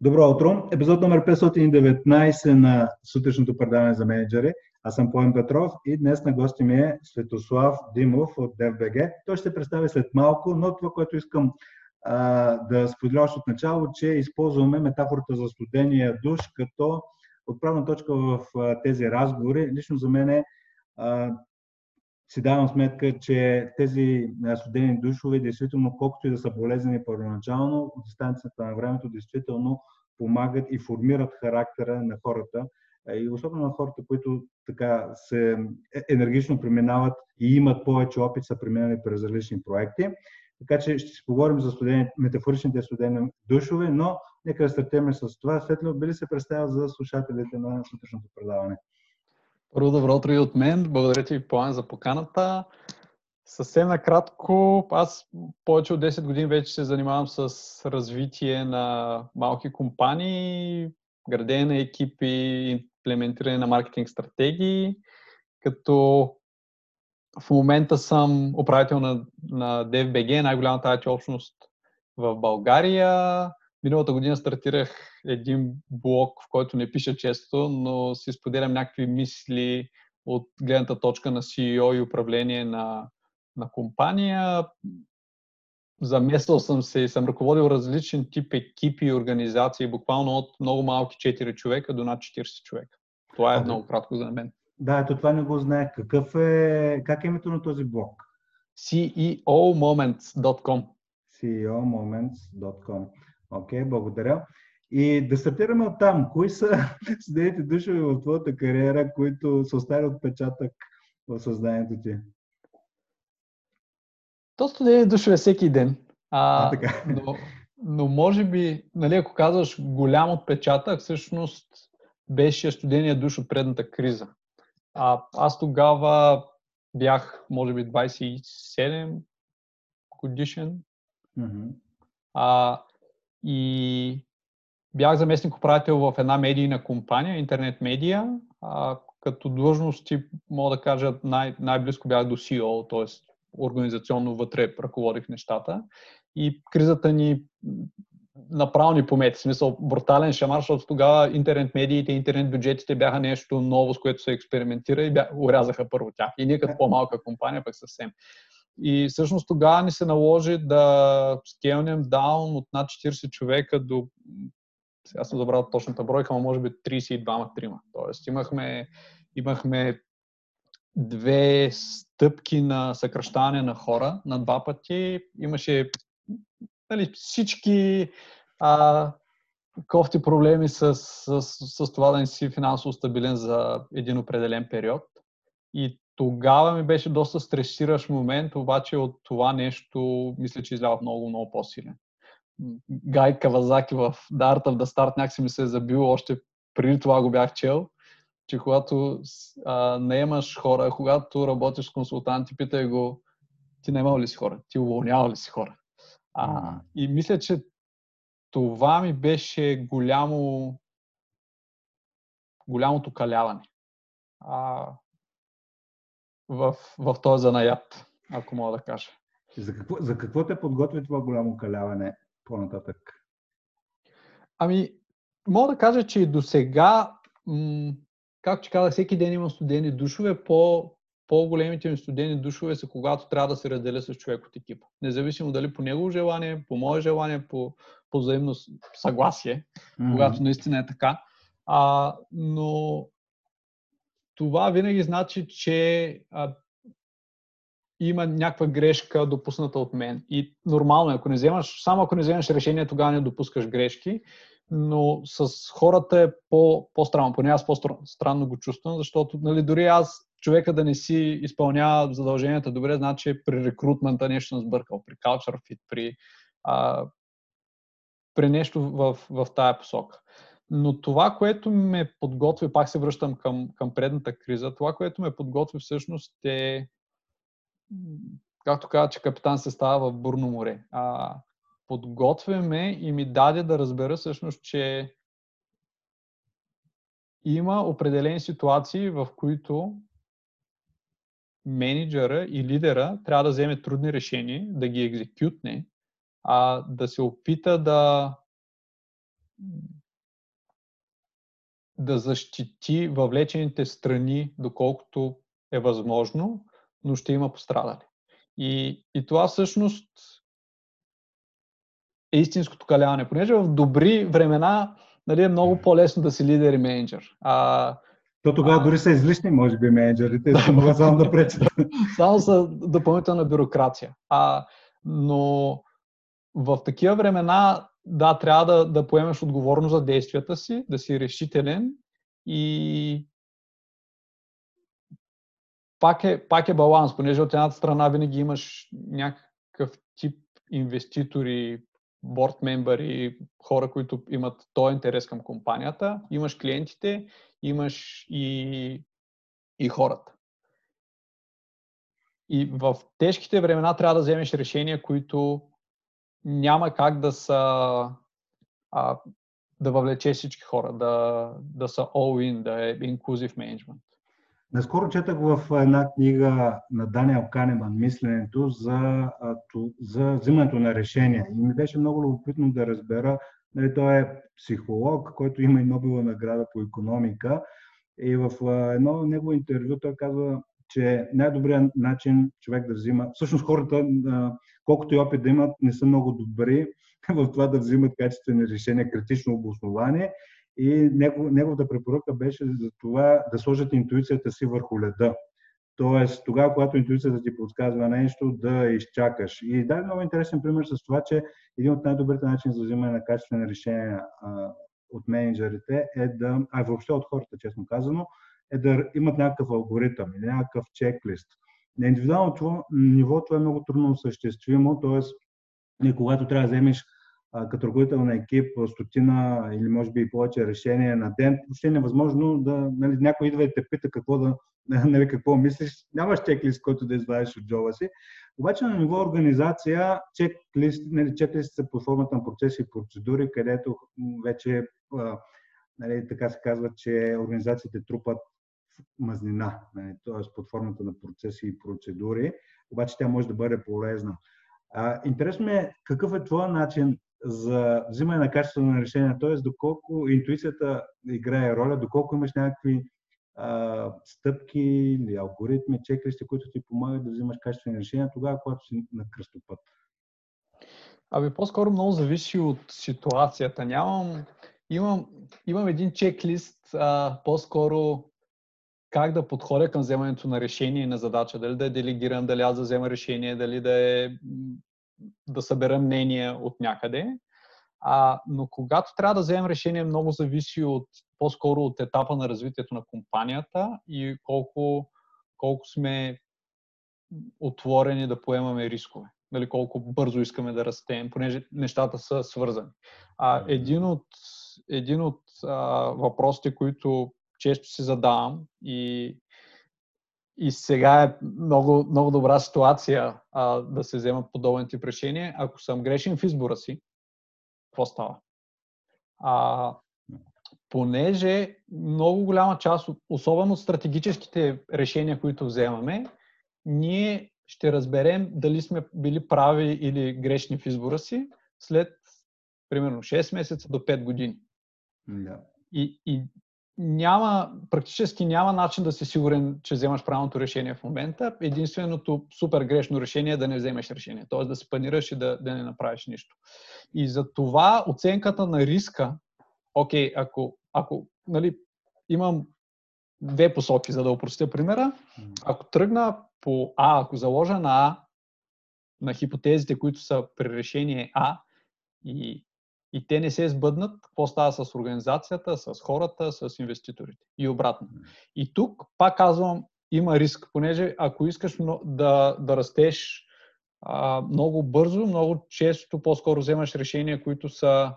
Добро утро! Епизод номер 519 на сутрешното предаване за менеджери. Аз съм Поем Петров и днес на гости ми е Светослав Димов от DFBG. Той ще се представи след малко, но това, което искам а, да споделя още от начало, че използваме метафората за студения душ като отправна точка в а, тези разговори. Лично за мен е а, си давам сметка, че тези студени душове, действително, колкото и да са болезнени първоначално, дистанцията на времето, действително помагат и формират характера на хората. И особено на хората, които така се е, енергично преминават и имат повече опит, са преминали през различни проекти. Така че ще си поговорим за студени, метафоричните студени душове, но нека да стартираме с това. Светло, би ли се представя за слушателите на сутрешното предаване? Първо добро утро и от мен. Благодаря ти, План, за поканата. Съвсем накратко, аз повече от 10 години вече се занимавам с развитие на малки компании, градене на екипи, имплементиране на маркетинг стратегии, като в момента съм управител на, на DFBG, най-голямата IT общност в България. Миналата година стартирах един блог, в който не пиша често, но си споделям някакви мисли от гледната точка на CEO и управление на, на компания. Замесвал съм се и съм ръководил различен тип екипи и организации, буквално от много малки 4 човека до над 40 човека. Това е okay. много кратко за мен. Да, ето това не го знаех. Какъв е, как е името на този блог? ceomoments.com ceomoments.com Окей, okay, благодаря. И да стартираме от там. Кои са студените душове в твоята кариера, които са оставили отпечатък в съзнанието ти? То студени душове всеки ден. А, а така. Но, но може би, нали, ако казваш голям отпечатък, всъщност беше студения душ от предната криза. А, аз тогава бях, може би, 27 годишен. Mm-hmm. А, и бях заместник управител в една медийна компания, интернет медия, а, като длъжности, мога да кажа, най- най-близко бях до CEO, т.е. организационно вътре ръководих нещата. И кризата ни направо ни помети. В смисъл, брутален шамар, защото тогава интернет медиите, интернет бюджетите бяха нещо ново, с което се експериментира и бя... урязаха първо тях. И ние като по-малка компания пък съвсем. И всъщност тогава ни се наложи да скелнем даун от над 40 човека до сега съм забрал точната бройка, но може би 32-3. Тоест имахме, имахме две стъпки на съкръщаване на хора на два пъти. Имаше нали, всички а, кофти проблеми с, с, с, с това да не си финансово стабилен за един определен период. И тогава ми беше доста стресиращ момент, обаче от това нещо мисля, че излязох много, много по-силен. Гай Кавазаки в The Art of the Start някакси ми се е забил още преди това го бях чел, че когато а, наемаш хора, когато работиш с консултанти, питай го, ти наемал ли си хора, ти уволнявал ли си хора. А, и мисля, че това ми беше голямо голямото каляване. А, в, в този занаят, ако мога да кажа. За какво, за какво те подготви това голямо каляване по-нататък? Ами, мога да кажа, че и до сега, м- както че казах, всеки ден имам студени душове, по, по-големите ми студени душове са когато трябва да се разделя с човек от екипа. Независимо дали по негово желание, по мое желание, по, по взаимно съгласие, mm-hmm. когато наистина е така. А, но това винаги значи, че а, има някаква грешка допусната от мен. И нормално е, ако не вземаш, само ако не вземаш решение, тогава не допускаш грешки, но с хората е по, по-странно. Поне аз по-странно го чувствам, защото нали, дори аз, човека да не си изпълнява задълженията добре, значи при рекрутмента нещо съм сбъркал, при culture fit, при, а, при нещо в, в тая посока. Но това, което ме подготви, пак се връщам към, към предната криза, това, което ме подготви всъщност е, както каза, че капитан се става в бурно море. А, подготвя ме и ми даде да разбера всъщност, че има определени ситуации, в които менеджера и лидера трябва да вземе трудни решения, да ги екзекютне, а да се опита да да защити въвлечените страни, доколкото е възможно, но ще има пострадали. И, и това всъщност е истинското каляване, понеже в добри времена нали, е много по-лесно да си лидер и менеджер. А, то тогава а... дори са излишни, може би, менеджерите, да могат само да пречат. само са допълнителна бюрокрация. А, но в такива времена, да, трябва да, да поемеш отговорност за действията си, да си решителен и пак е, пак е баланс, понеже от едната страна винаги имаш някакъв тип инвеститори, борд мембъри, хора, които имат този интерес към компанията, имаш клиентите, имаш и, и хората. И в тежките времена трябва да вземеш решения, които няма как да са а, да въвлече всички хора, да, да са all-in, да е inclusive management. Наскоро четах в една книга на Даниел Канеман Мисленето за, за взимането на решения. И ми беше много любопитно да разбера, нали, той е психолог, който има и Нобела награда по економика. И в едно негово интервю той казва, че най-добрият начин човек да взима, всъщност хората, колкото и опит да имат, не са много добри в това да взимат качествени решения, критично обоснование и негов, неговата препоръка беше за това да сложат интуицията си върху леда. Тоест, тогава, когато интуицията ти подсказва нещо, да изчакаш. И да, много интересен пример с това, че един от най-добрите начини за взимане на качествени решения а, от менеджерите е да, а въобще от хората, честно казано, е да имат някакъв алгоритъм или някакъв чеклист. На индивидуално ниво това е много трудно осъществимо, т.е. когато трябва да вземеш като ръководител на екип, стотина или може би и повече решения на ден, въобще невъзможно да, нали, някой идва и те пита какво да, нали, какво мислиш. Нямаш чеклист, който да извадиш от джоба си. Обаче на ниво организация, чеклист, нали, чеклист са под формата на процеси и процедури, където вече нали, така се казва, че организациите трупат мазнина, нали, т.е. под формата на процеси и процедури, обаче тя може да бъде полезна. Интересно ми е какъв е твой начин за взимане на качествено решение, т.е. доколко интуицията играе роля, доколко имаш някакви а, стъпки или алгоритми, чеклисти, които ти помагат да взимаш качествени решения тогава, когато си на кръстопът. Ами по-скоро много зависи от ситуацията. Нямам, имам, имам един чеклист, а, по-скоро как да подходя към вземането на решение и на задача. Дали да е делегиран, дали аз да взема решение, дали да е да събера мнение от някъде. А, но когато трябва да вземем решение, много зависи от по-скоро от етапа на развитието на компанията и колко, колко сме отворени да поемаме рискове. Нали, колко бързо искаме да растем, понеже нещата са свързани. А, един от, един от а, въпросите, които често си задавам и и сега е много, много добра ситуация а, да се вземат подобен тип решение. Ако съм грешен в избора си, какво става? А, понеже много голяма част, особено стратегическите решения, които вземаме, ние ще разберем дали сме били прави или грешни в избора си след примерно 6 месеца до 5 години. Yeah. И, и няма, практически няма начин да си сигурен, че вземаш правилното решение в момента. Единственото супер грешно решение е да не вземеш решение, т.е. да се панираш и да, да не направиш нищо. И за това оценката на риска, окей, ако, ако нали, имам две посоки, за да упростя примера, ако тръгна по А, ако заложа на А, на хипотезите, които са при решение А и и те не се сбъднат, какво става с организацията, с хората, с инвеститорите и обратно. И тук, пак казвам, има риск, понеже ако искаш да, да растеш а, много бързо, много често по-скоро вземаш решения, които са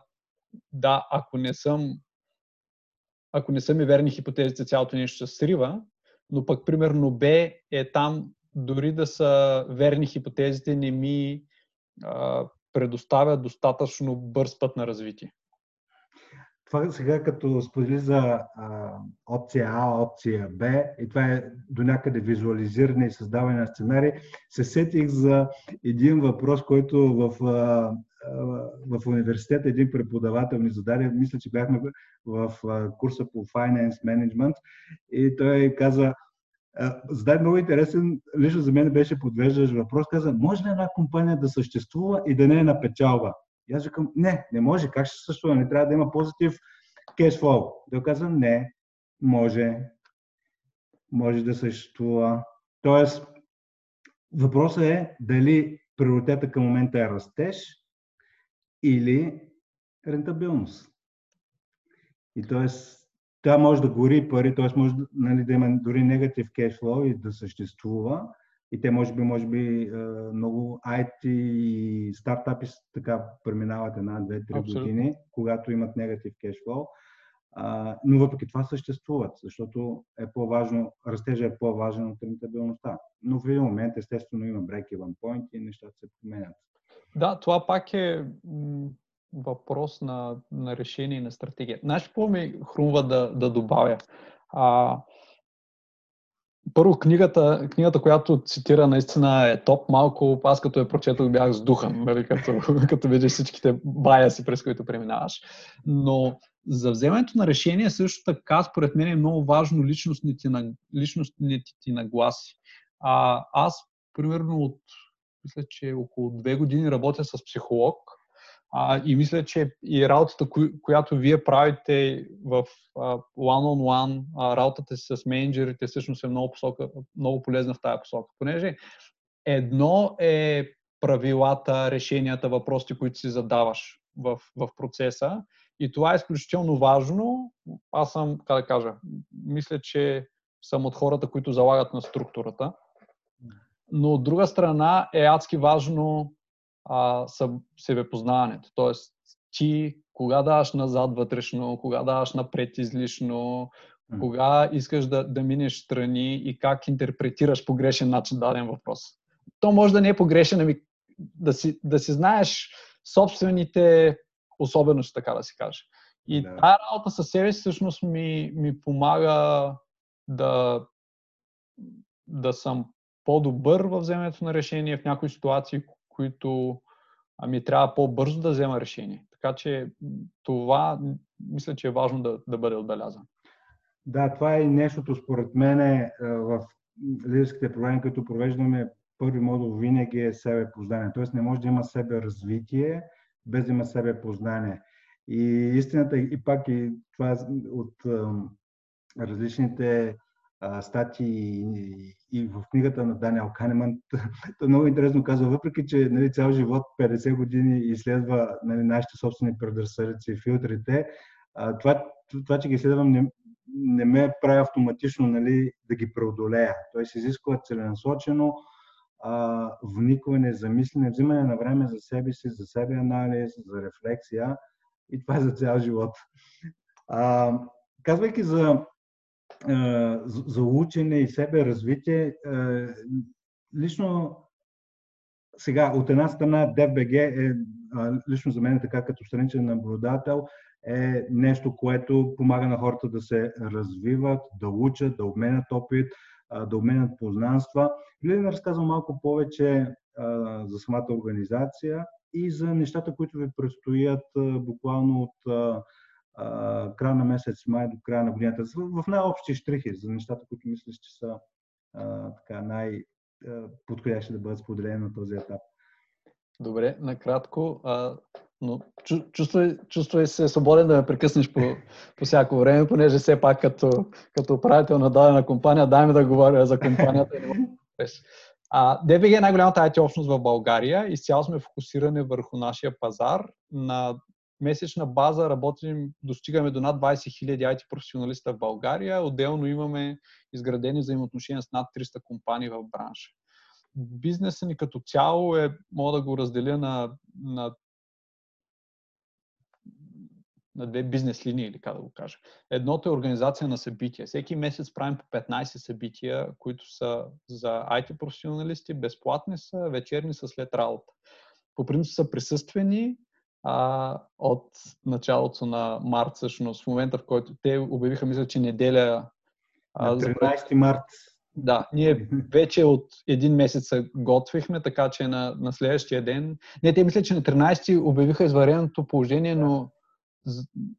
да, ако не съм ако не са ми верни хипотезите, цялото нещо се срива, но пък примерно Б е там, дори да са верни хипотезите, не ми а, предоставя достатъчно бърз път на развитие. Това сега като сподели за а, опция А, опция Б, и това е до някъде визуализиране и създаване на сценарий, се сетих за един въпрос, който в а, в университета един преподавател ни зададе, мисля, че бяхме в курса по Finance Management и той каза, зададе много интересен, лично за мен беше подвеждащ въпрос, каза, може ли една компания да съществува и да не е на печалба? И аз викам, не, не може, как ще съществува, не трябва да има позитив кешфлоу. Той каза, не, може, може да съществува. Тоест, въпросът е дали приоритета към момента е растеж или рентабилност. И т.е. тя може да гори пари, т.е. може нали, да има дори негатив кешфлоу и да съществува. И те може би, може би много IT и стартапи така преминават една, две, три години, когато имат негатив кешфлоу. но въпреки това съществуват, защото е по-важно, растежа е по-важен от рентабилността. Но в един момент, естествено, има break-even point и нещата се променят. Да, това пак е въпрос на, на решение и на стратегия. Знаеш, какво ми хрумва да, да добавя? А, първо, книгата, книгата, която цитира, наистина е топ. Малко, аз като я прочетох, бях с духа, нали, като, като видиш всичките баяси, през които преминаваш. Но за вземането на решение също така, според мен е много важно личностните, личностните ти нагласи. А, аз, примерно, от мисля, че около две години работя с психолог а, и мисля, че и работата, която вие правите в one-on-one, работата си с менеджерите всъщност е много, посока, много полезна в тази посока. Понеже едно е правилата, решенията, въпросите, които си задаваш в, в процеса. И това е изключително важно. Аз съм, как да кажа, мисля, че съм от хората, които залагат на структурата но от друга страна е адски важно а, себепознаването. Тоест, ти кога даваш назад вътрешно, кога даваш напред излишно, mm. кога искаш да, да минеш страни и как интерпретираш по грешен начин даден въпрос. То може да не е погрешен, ами да си, да си знаеш собствените особености, така да си каже. И да. тази работа със себе си всъщност ми, ми помага да, да съм по-добър в вземането на решение в някои ситуации, които ми трябва по-бързо да взема решение. Така че това мисля, че е важно да, да бъде отбелязано. Да, това е нещото според мен е, в лидерските проблеми, като провеждаме първи модул, винаги е себе познание. Тоест не може да има себе развитие, без да има себе познание. И истината, и пак и това е от различните статии и, в книгата на Даниел Канеман, той много интересно казва, въпреки че нали, цял живот, 50 години изследва нали, нашите собствени предразсъдъци и филтрите, а, това, това, че ги изследвам, не, не ме прави автоматично нали, да ги преодолея. Той се изисква целенасочено а, вникване, замислене, взимане на време за себе си, за себе анализ, за рефлексия и това е за цял живот. А, казвайки за за учене и себе развитие. Лично сега, от една страна, DFBG е, лично за мен е така като страничен наблюдател, е нещо, което помага на хората да се развиват, да учат, да обменят опит, да обменят познанства. Или да разказвам малко повече за самата организация и за нещата, които ви предстоят буквално от края на месец май до края на годината. В най-общи штрихи за нещата, които мислиш, че са а, така, най-подходящи да бъдат споделени на този етап. Добре, накратко, а, но чувствай, чувствай се свободен да ме прекъснеш по, по всяко време, понеже все пак като, като управител на дадена компания, дай ми да говоря за компанията. А, DBG е най-голямата IT общност в България. Изцяло сме фокусирани върху нашия пазар. На месечна база работим, достигаме до над 20 000 IT професионалиста в България. Отделно имаме изградени взаимоотношения с над 300 компании в бранша. Бизнесът ни като цяло е, мога да го разделя на, на на две бизнес линии, или как да го кажа. Едното е организация на събития. Всеки месец правим по 15 събития, които са за IT професионалисти, безплатни са, вечерни са след работа. По принцип са присъствени, а, от началото на март, всъщност, в момента в който те обявиха, мисля, че неделя. На 13 март Да, ние вече от един месец се готвихме, така че на, на следващия ден... Не, те мисля, че на 13-ти обявиха извареното положение, но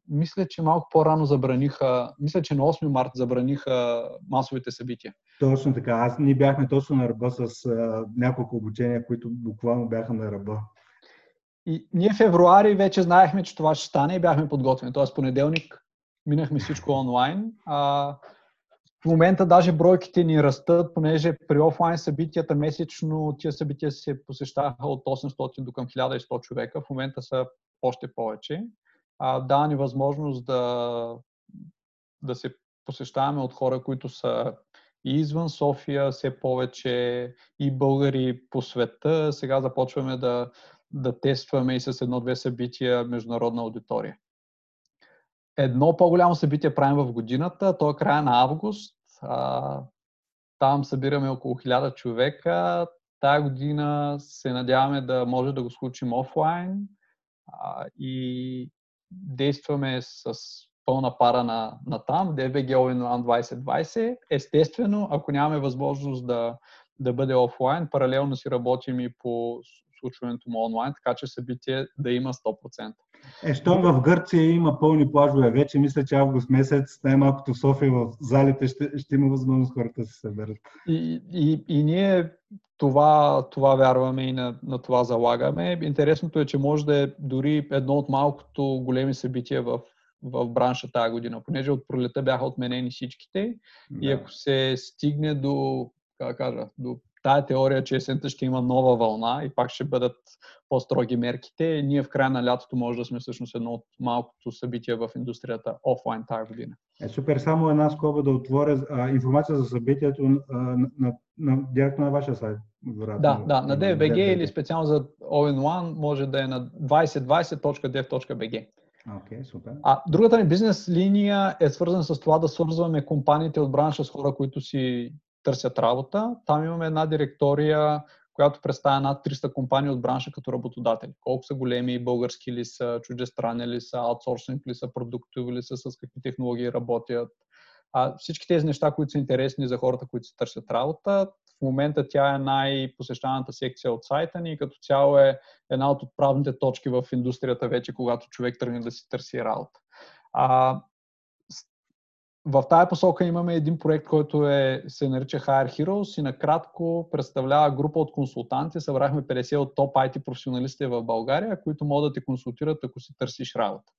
мисля, че малко по-рано забраниха, мисля, че на 8 марта забраниха масовите събития. Точно така. Аз ние бяхме точно на ръба с а, няколко обучения, които буквално бяха на ръба. И ние февруари вече знаехме, че това ще стане и бяхме подготвени. Тоест понеделник минахме всичко онлайн. А, в момента даже бройките ни растат, понеже при офлайн събитията месечно тия събития се посещаваха от 800 до към 1100 човека. В момента са още повече. А, дава ни възможност да, да се посещаваме от хора, които са и извън София, все повече и българи по света. Сега започваме да, да тестваме и с едно-две събития международна аудитория едно по-голямо събитие правим в годината, то е края на август. А, там събираме около 1000 човека. Тая година се надяваме да може да го случим офлайн а, и действаме с пълна пара на, на там, DBG All 2020. Естествено, ако нямаме възможност да, да бъде офлайн, паралелно си работим и по случването му онлайн, така че събитие да има 100%. Е, щом в Гърция има пълни плажове вече, мисля, че август месец, най-малкото в София в залите ще, ще има възможност хората да се съберат. И, и, и ние това, това вярваме и на, на това залагаме. Интересното е, че може да е дори едно от малкото големи събития в, в бранша тази година, понеже от пролета бяха отменени всичките да. и ако се стигне до, как кажа, до тая теория, че есента ще има нова вълна и пак ще бъдат по-строги мерките, ние в края на лятото може да сме всъщност едно от малкото събития в индустрията офлайн тази година. Е, супер, само една скоба да отворя а, информация за събитието а, на, на, на, директно на вашия сайт. Вероятно, да, да, на DFBG или специално за All-in-One може да е на 2020.dev.bg. Okay, супер. А другата ни бизнес линия е свързана с това да свързваме компаниите от бранша с хора, които си търсят работа. Там имаме една директория, която представя над 300 компании от бранша като работодатели. Колко са големи, български ли са, чуждестранни ли са, аутсорсинг ли са, продуктови ли са, с какви технологии работят. А, всички тези неща, които са интересни за хората, които си търсят работа, в момента тя е най-посещаната секция от сайта ни и като цяло е една от отправните точки в индустрията вече, когато човек тръгне да си търси работа. А, в тая посока имаме един проект, който е, се нарича Hire Heroes и накратко представлява група от консултанти. Събрахме 50 от топ IT професионалисти в България, които могат да те консултират, ако си търсиш работа.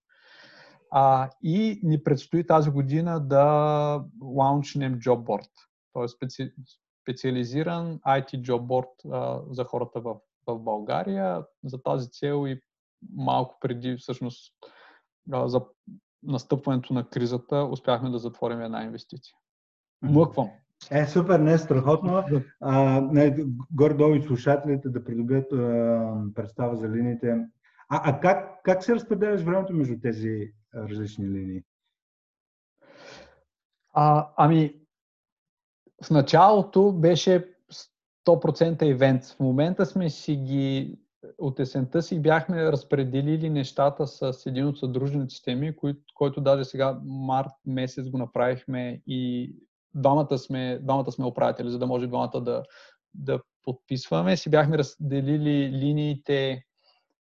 А, и ни предстои тази година да лаунчнем JobBoard, т.е. Специ, специализиран IT JobBoard а, за хората в, в България. За тази цел и малко преди всъщност за настъпването на кризата успяхме да затворим една инвестиция. Млъквам. Е, супер, не страхотно. А, горе-долу и слушателите да придобият а, представа за линиите. А, а как, как се разпределяш времето между тези различни линии? А, ами, в началото беше 100% ивент. В момента сме си ги от есента си бяхме разпределили нещата с един от съдружниците ми, който, който даже сега март месец го направихме и двамата сме, двамата сме управители, за да може двамата да, да подписваме. Си бяхме разделили линиите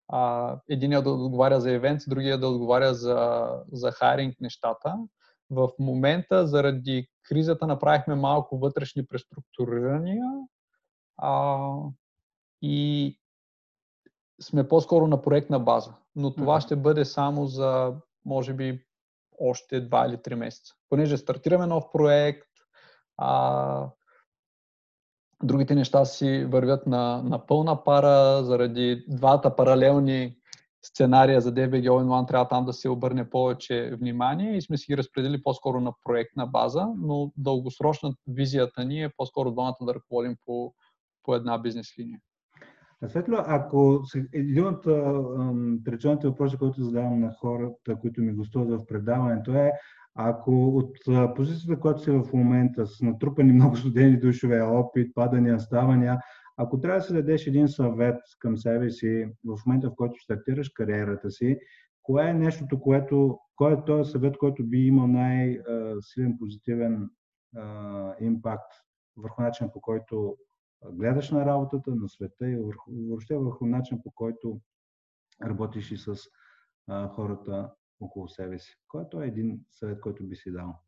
а, единия да отговаря за евент, другия да отговаря за, за хайринг нещата. В момента, заради кризата, направихме малко вътрешни преструктурирания а, и сме по-скоро на проектна база, но това mm-hmm. ще бъде само за, може би, още 2 или 3 месеца. Понеже стартираме нов проект, а, другите неща си вървят на, на пълна пара, заради двата паралелни сценария за DBG All-in-One трябва там да се обърне повече внимание и сме си ги разпределили по-скоро на проектна база, но дългосрочна визията ни е по-скоро двамата да ръководим по, по една бизнес линия. Светло, ако един от традиционните въпроси, които задавам на хората, които ми гостуват в предаването е, ако от позицията, която си в момента, с натрупани много студени душове, опит, падания, ставания, ако трябва да си дадеш един съвет към себе си в момента, в който стартираш кариерата си, кое е нещото, което, кой е този съвет, който би имал най-силен позитивен импакт върху начин по който гледаш на работата, на света и върху, въобще върху начин по който работиш и с а, хората около себе си. Който е един съвет, който би си дал?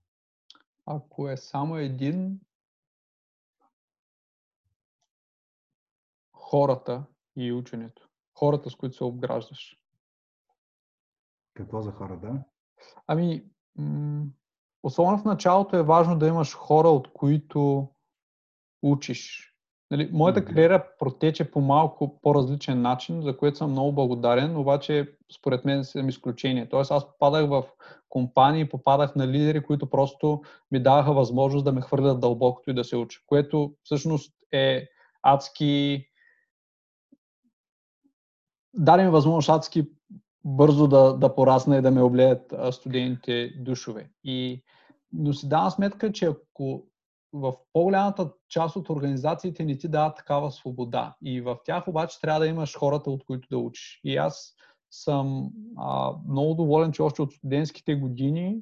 Ако е само един, хората и ученето. Хората, с които се обграждаш. Какво за хора, да? Ами, м- особено в началото е важно да имаш хора, от които учиш. Нали, моята кариера протече по малко по-различен начин, за което съм много благодарен, обаче според мен съм изключение. Тоест аз попадах в компании, попадах на лидери, които просто ми даваха възможност да ме хвърлят дълбокото и да се уча, което всъщност е адски даде ми възможност адски бързо да, да порасна и да ме облеят студентите душове. И, но си давам сметка, че ако в по-голямата част от организациите не ти дават такава свобода. И в тях обаче трябва да имаш хората, от които да учиш. И аз съм а, много доволен, че още от студентските години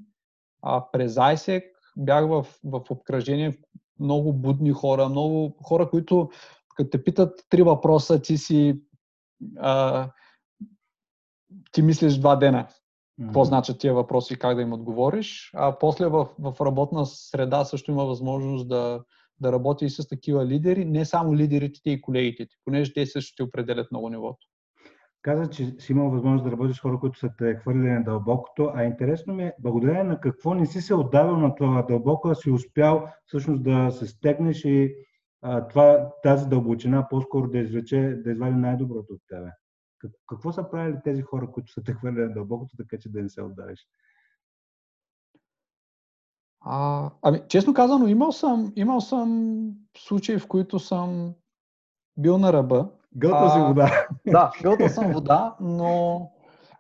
а, през ISEC бях в, в обкръжение много будни хора, много хора, които като те питат три въпроса, ти си а, ти мислиш два дена какво значат тия въпроси и как да им отговориш. А после в, в работна среда също има възможност да, да работи и с такива лидери, не само лидерите и колегите ти, понеже те също ще определят много нивото. Каза, че си имал възможност да работиш с хора, които са те хвърлили на дълбокото, а интересно ми е, благодарение на какво не си се отдавал на това дълбоко, а си успял всъщност да се стегнеш и а, това, тази дълбочина по-скоро да извлече, да извади най-доброто от тебе. Какво са правили тези хора, които са те хвърляли дълбокото, така че да не се отдавиш? А, ами, честно казано, имал съм, имал съм случаи, в които съм бил на ръба. Гълта си вода. Да, гълта съм вода, но...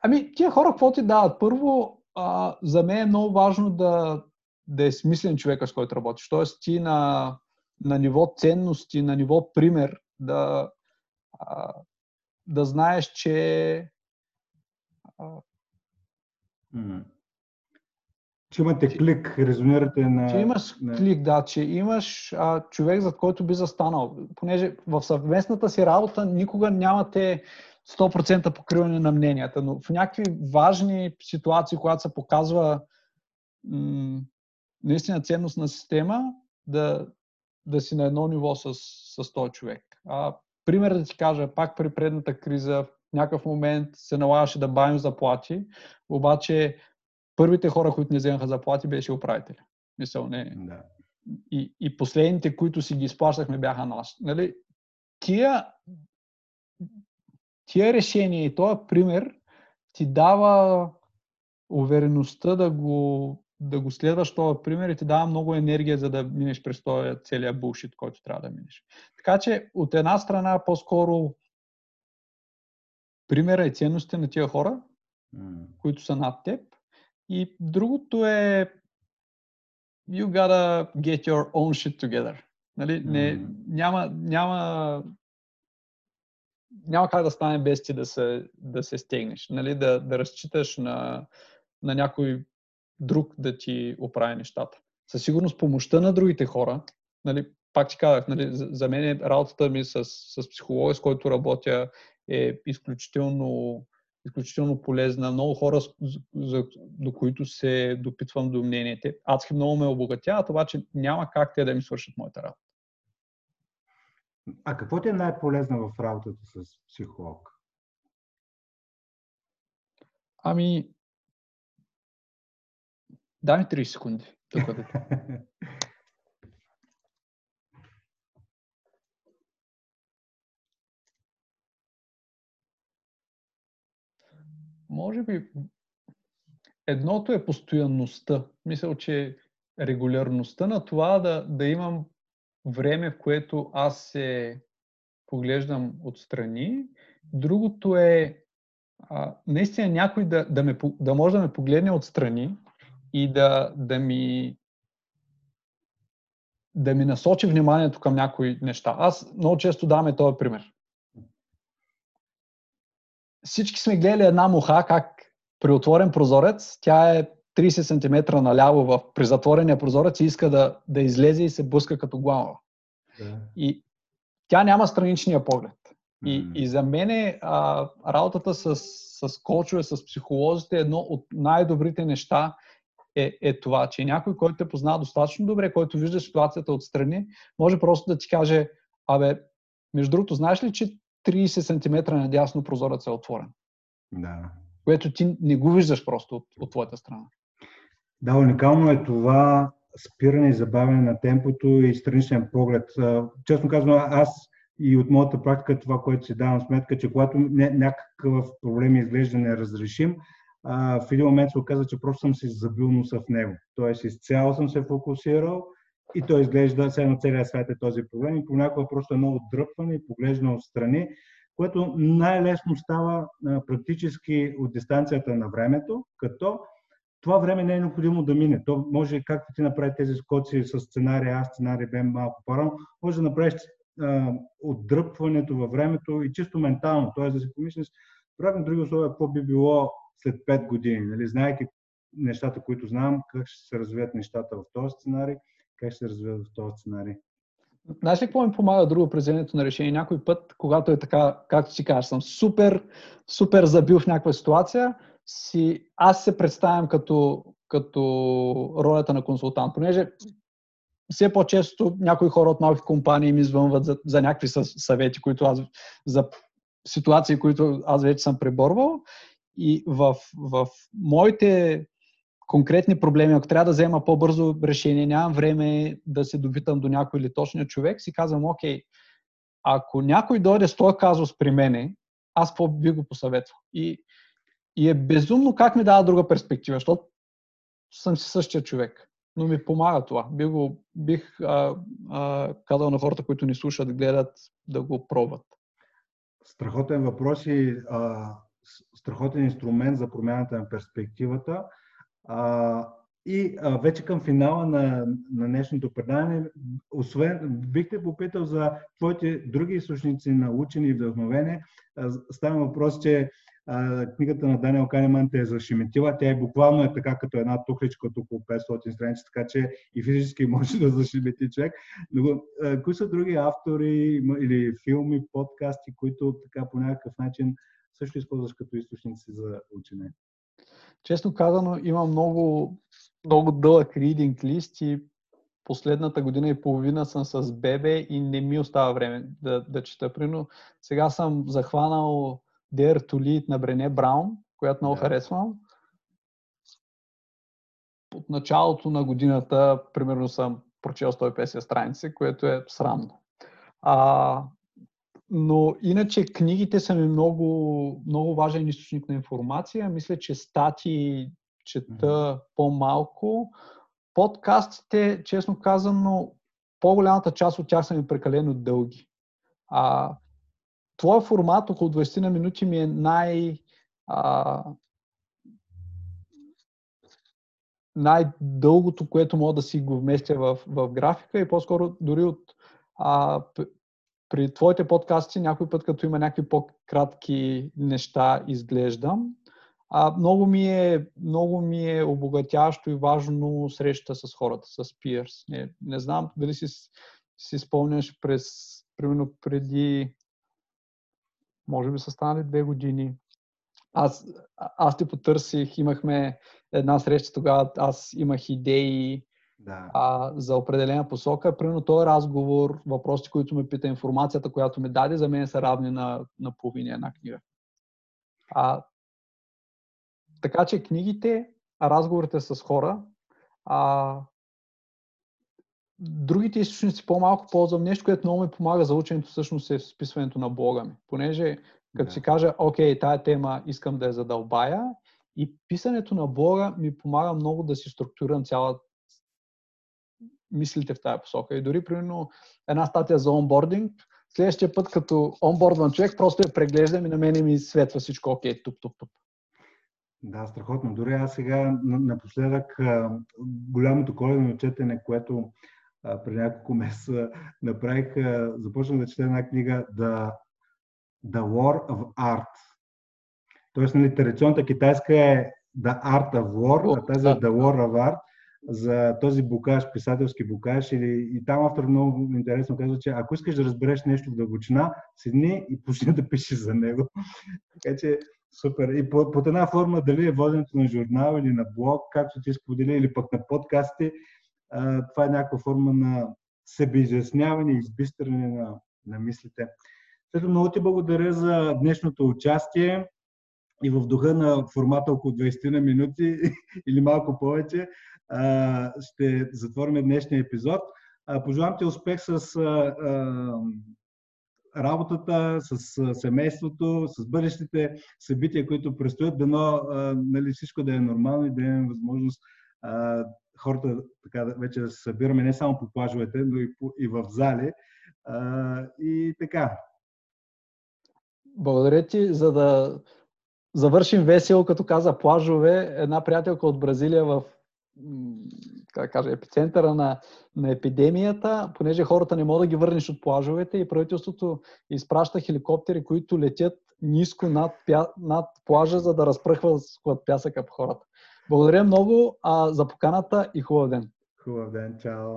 Ами, тия хора какво ти дават? Първо, а, за мен е много важно да, да е смислен човека, с който работиш. Тоест, ти на, на ниво ценности, на ниво пример, да, а, да знаеш, че. Че имате клик, резонирате на. Че имаш на... клик, да, че имаш а, човек, за който би застанал. Понеже в съвместната си работа никога нямате 100% покриване на мненията, но в някакви важни ситуации, когато се показва м- наистина ценност на система, да, да си на едно ниво с, с този човек. А, Пример да ти кажа, пак при предната криза, в някакъв момент се налагаше да бавим заплати, обаче първите хора, които не вземаха заплати, беше управители. Мисъл, не. Да. И, и последните, които си ги изплащахме, бяха наши. Нали? Тия, тия решения и този пример ти дава увереността да го да го следваш този пример и ти дава много енергия, за да минеш през този целият булшит, който трябва да минеш. Така че, от една страна, по-скоро примера и ценностите на тия хора, mm. които са над теб. И другото е you gotta get your own shit together. Нали? Mm. Не, няма, няма, няма как да стане без ти да се, да се стегнеш. Нали? Да, да разчиташ на, на някой друг да ти оправи нещата. Със сигурност помощта на другите хора, нали, пак ти казах, нали, за, мен работата ми с, с психолога, с който работя, е изключително, изключително полезна. Много хора, за, до които се допитвам до мнението. Адски много ме обогатяват, обаче няма как те да ми свършат моята работа. А какво ти е най-полезно в работата с психолог? Ами, Дай ми 30 секунди. Да... Може би едното е постоянността. Мисля, че регулярността на това да, да имам време, в което аз се поглеждам отстрани. Другото е а, наистина някой да, да, ме, да може да ме погледне отстрани и да, да ми да ми насочи вниманието към някои неща. Аз много често даваме този пример. Всички сме гледали една муха, как при отворен прозорец, тя е 30 см наляво в, при затворения прозорец и иска да, да излезе и се блъска като глава. Да. И тя няма страничния поглед. И, mm-hmm. и за мен работата с, с коучове, с психолозите е едно от най-добрите неща е, е това, че някой, който те познава достатъчно добре, който вижда ситуацията отстрани, може просто да ти каже, абе, между другото, знаеш ли, че 30 см надясно прозорец е отворен? Да. Което ти не го виждаш просто от, от твоята страна. Да, уникално е това спиране и забавяне на темпото и страничен поглед. Честно казвам, аз и от моята практика това, което си давам сметка, че когато някакъв проблем изглежда неразрешим, в един момент се оказа, че просто съм си забил носа в него. Тоест, изцяло съм се фокусирал и той изглежда, все на целия свят е този проблем и понякога просто едно отдръпване и поглеждане отстрани, което най-лесно става практически от дистанцията на времето, като това време не е необходимо да мине. То може, както ти направи тези скоци с сценария А, сценарий Б малко по-рано, може да направиш а, отдръпването във времето и чисто ментално, т.е. да си помислиш, правим други условия, какво би било след 5 години, нали? знаеки нещата, които знам, как ще се развият нещата в този сценарий, как ще се развият в този сценарий. Знаеш ли какво ми помага друго вземането на решение? Някой път, когато е така, както си кажеш, съм супер, супер забил в някаква ситуация, си, аз се представям като, като ролята на консултант, понеже все по-често някои хора от малки компании ми звънват за, за някакви съвети, които аз, за ситуации, които аз вече съм преборвал. И в, в моите конкретни проблеми, ако трябва да взема по-бързо решение, нямам време да се допитам до някой или точния човек, си казвам, окей, ако някой дойде с този казус при мене, аз по би го посъветвал. И, и е безумно как ми дава друга перспектива, защото съм си същия човек. Но ми помага това. Бих, го, бих а, а, казал на хората, които ни слушат, гледат, да го пробват. Страхотен въпрос и а, страхотен инструмент за промяната на перспективата. А, и а, вече към финала на, на днешното предаване, освен, бих те попитал за твоите други източници на учени и вдъхновение. Става въпрос, че а, книгата на Даниел Канеман те е зашеметила. Тя е буквално е така като една тухличка от около 500 страници, така че и физически може да зашемети човек. Но а, кои са други автори или филми, подкасти, които така по някакъв начин също използваш като източници за учене? Честно казано, има много, много дълъг reading лист и последната година и половина съм с бебе и не ми остава време да, да чета. Прино, сега съм захванал Dare to Lead на Брене Браун, която много yeah. харесвам. От началото на годината, примерно съм прочел 150 страници, което е срамно. А, но иначе книгите са ми много, много важен източник на информация. Мисля, че стати чета mm-hmm. по-малко. Подкастите, честно казано, по-голямата част от тях са ми прекалено дълги. А, твой формат около 20 на минути ми е най... А, най-дългото, което мога да си го вместя в, в графика и по-скоро дори от а, при твоите подкасти някой път, като има някакви по-кратки неща, изглеждам. А, много, ми е, много ми е обогатящо и важно среща с хората, с peers. Не, не знам дали си, си спомняш през, примерно преди, може би са станали две години. Аз, аз те потърсих, имахме една среща тогава, аз имах идеи, да. а, за определена посока. Примерно този разговор, въпросите, които ме пита, информацията, която ми даде, за мен са равни на, на половина една книга. А, така че книгите, разговорите с хора, а, другите източници по-малко ползвам нещо, което много ми помага за ученето, всъщност е списването на блога ми. Понеже като да. си кажа, окей, тая тема искам да я задълбая и писането на блога ми помага много да си структурирам цялата мислите в тази посока. И дори, примерно, една статия за онбординг, следващия път, като онбордван човек, просто я преглеждам и на мен ми светва всичко окей, туп, туп, туп. Да, страхотно. Дори аз сега напоследък голямото коледно четене, което преди няколко месеца направих, започнах да чета една книга The, The War of Art. Тоест, нали, традиционната китайска е The Art of War, а тази е The War of Art. За този букаш, писателски букаш. Или, и там автор много интересно казва, че ако искаш да разбереш нещо в дълбочина, седни и почни да пишеш за него. така че Супер. И под, под една форма, дали е воденето на журнал или на блог, както ти сподели, или пък на подкасти, а, това е някаква форма на себеизясняване и избистране на, на мислите. Също много ти благодаря за днешното участие и в духа на формата около 20 на минути или малко повече а, ще затворим днешния епизод. А, пожелавам ти успех с а, а, работата, с семейството, с бъдещите събития, които предстоят, дано нали, всичко да е нормално и да имаме възможност а, хората така, вече да се събираме не само по плажовете, но и, по, и в зали. А, и така. Благодаря ти, за да завършим весело, като каза плажове. Една приятелка от Бразилия в как кажа, епицентъра на, на епидемията, понеже хората не могат да ги върнеш от плажовете и правителството изпраща хеликоптери, които летят ниско над, пя, над плажа, за да разпръхват пясъка по хората. Благодаря много а, за поканата и хубав ден. Хубав ден, чао.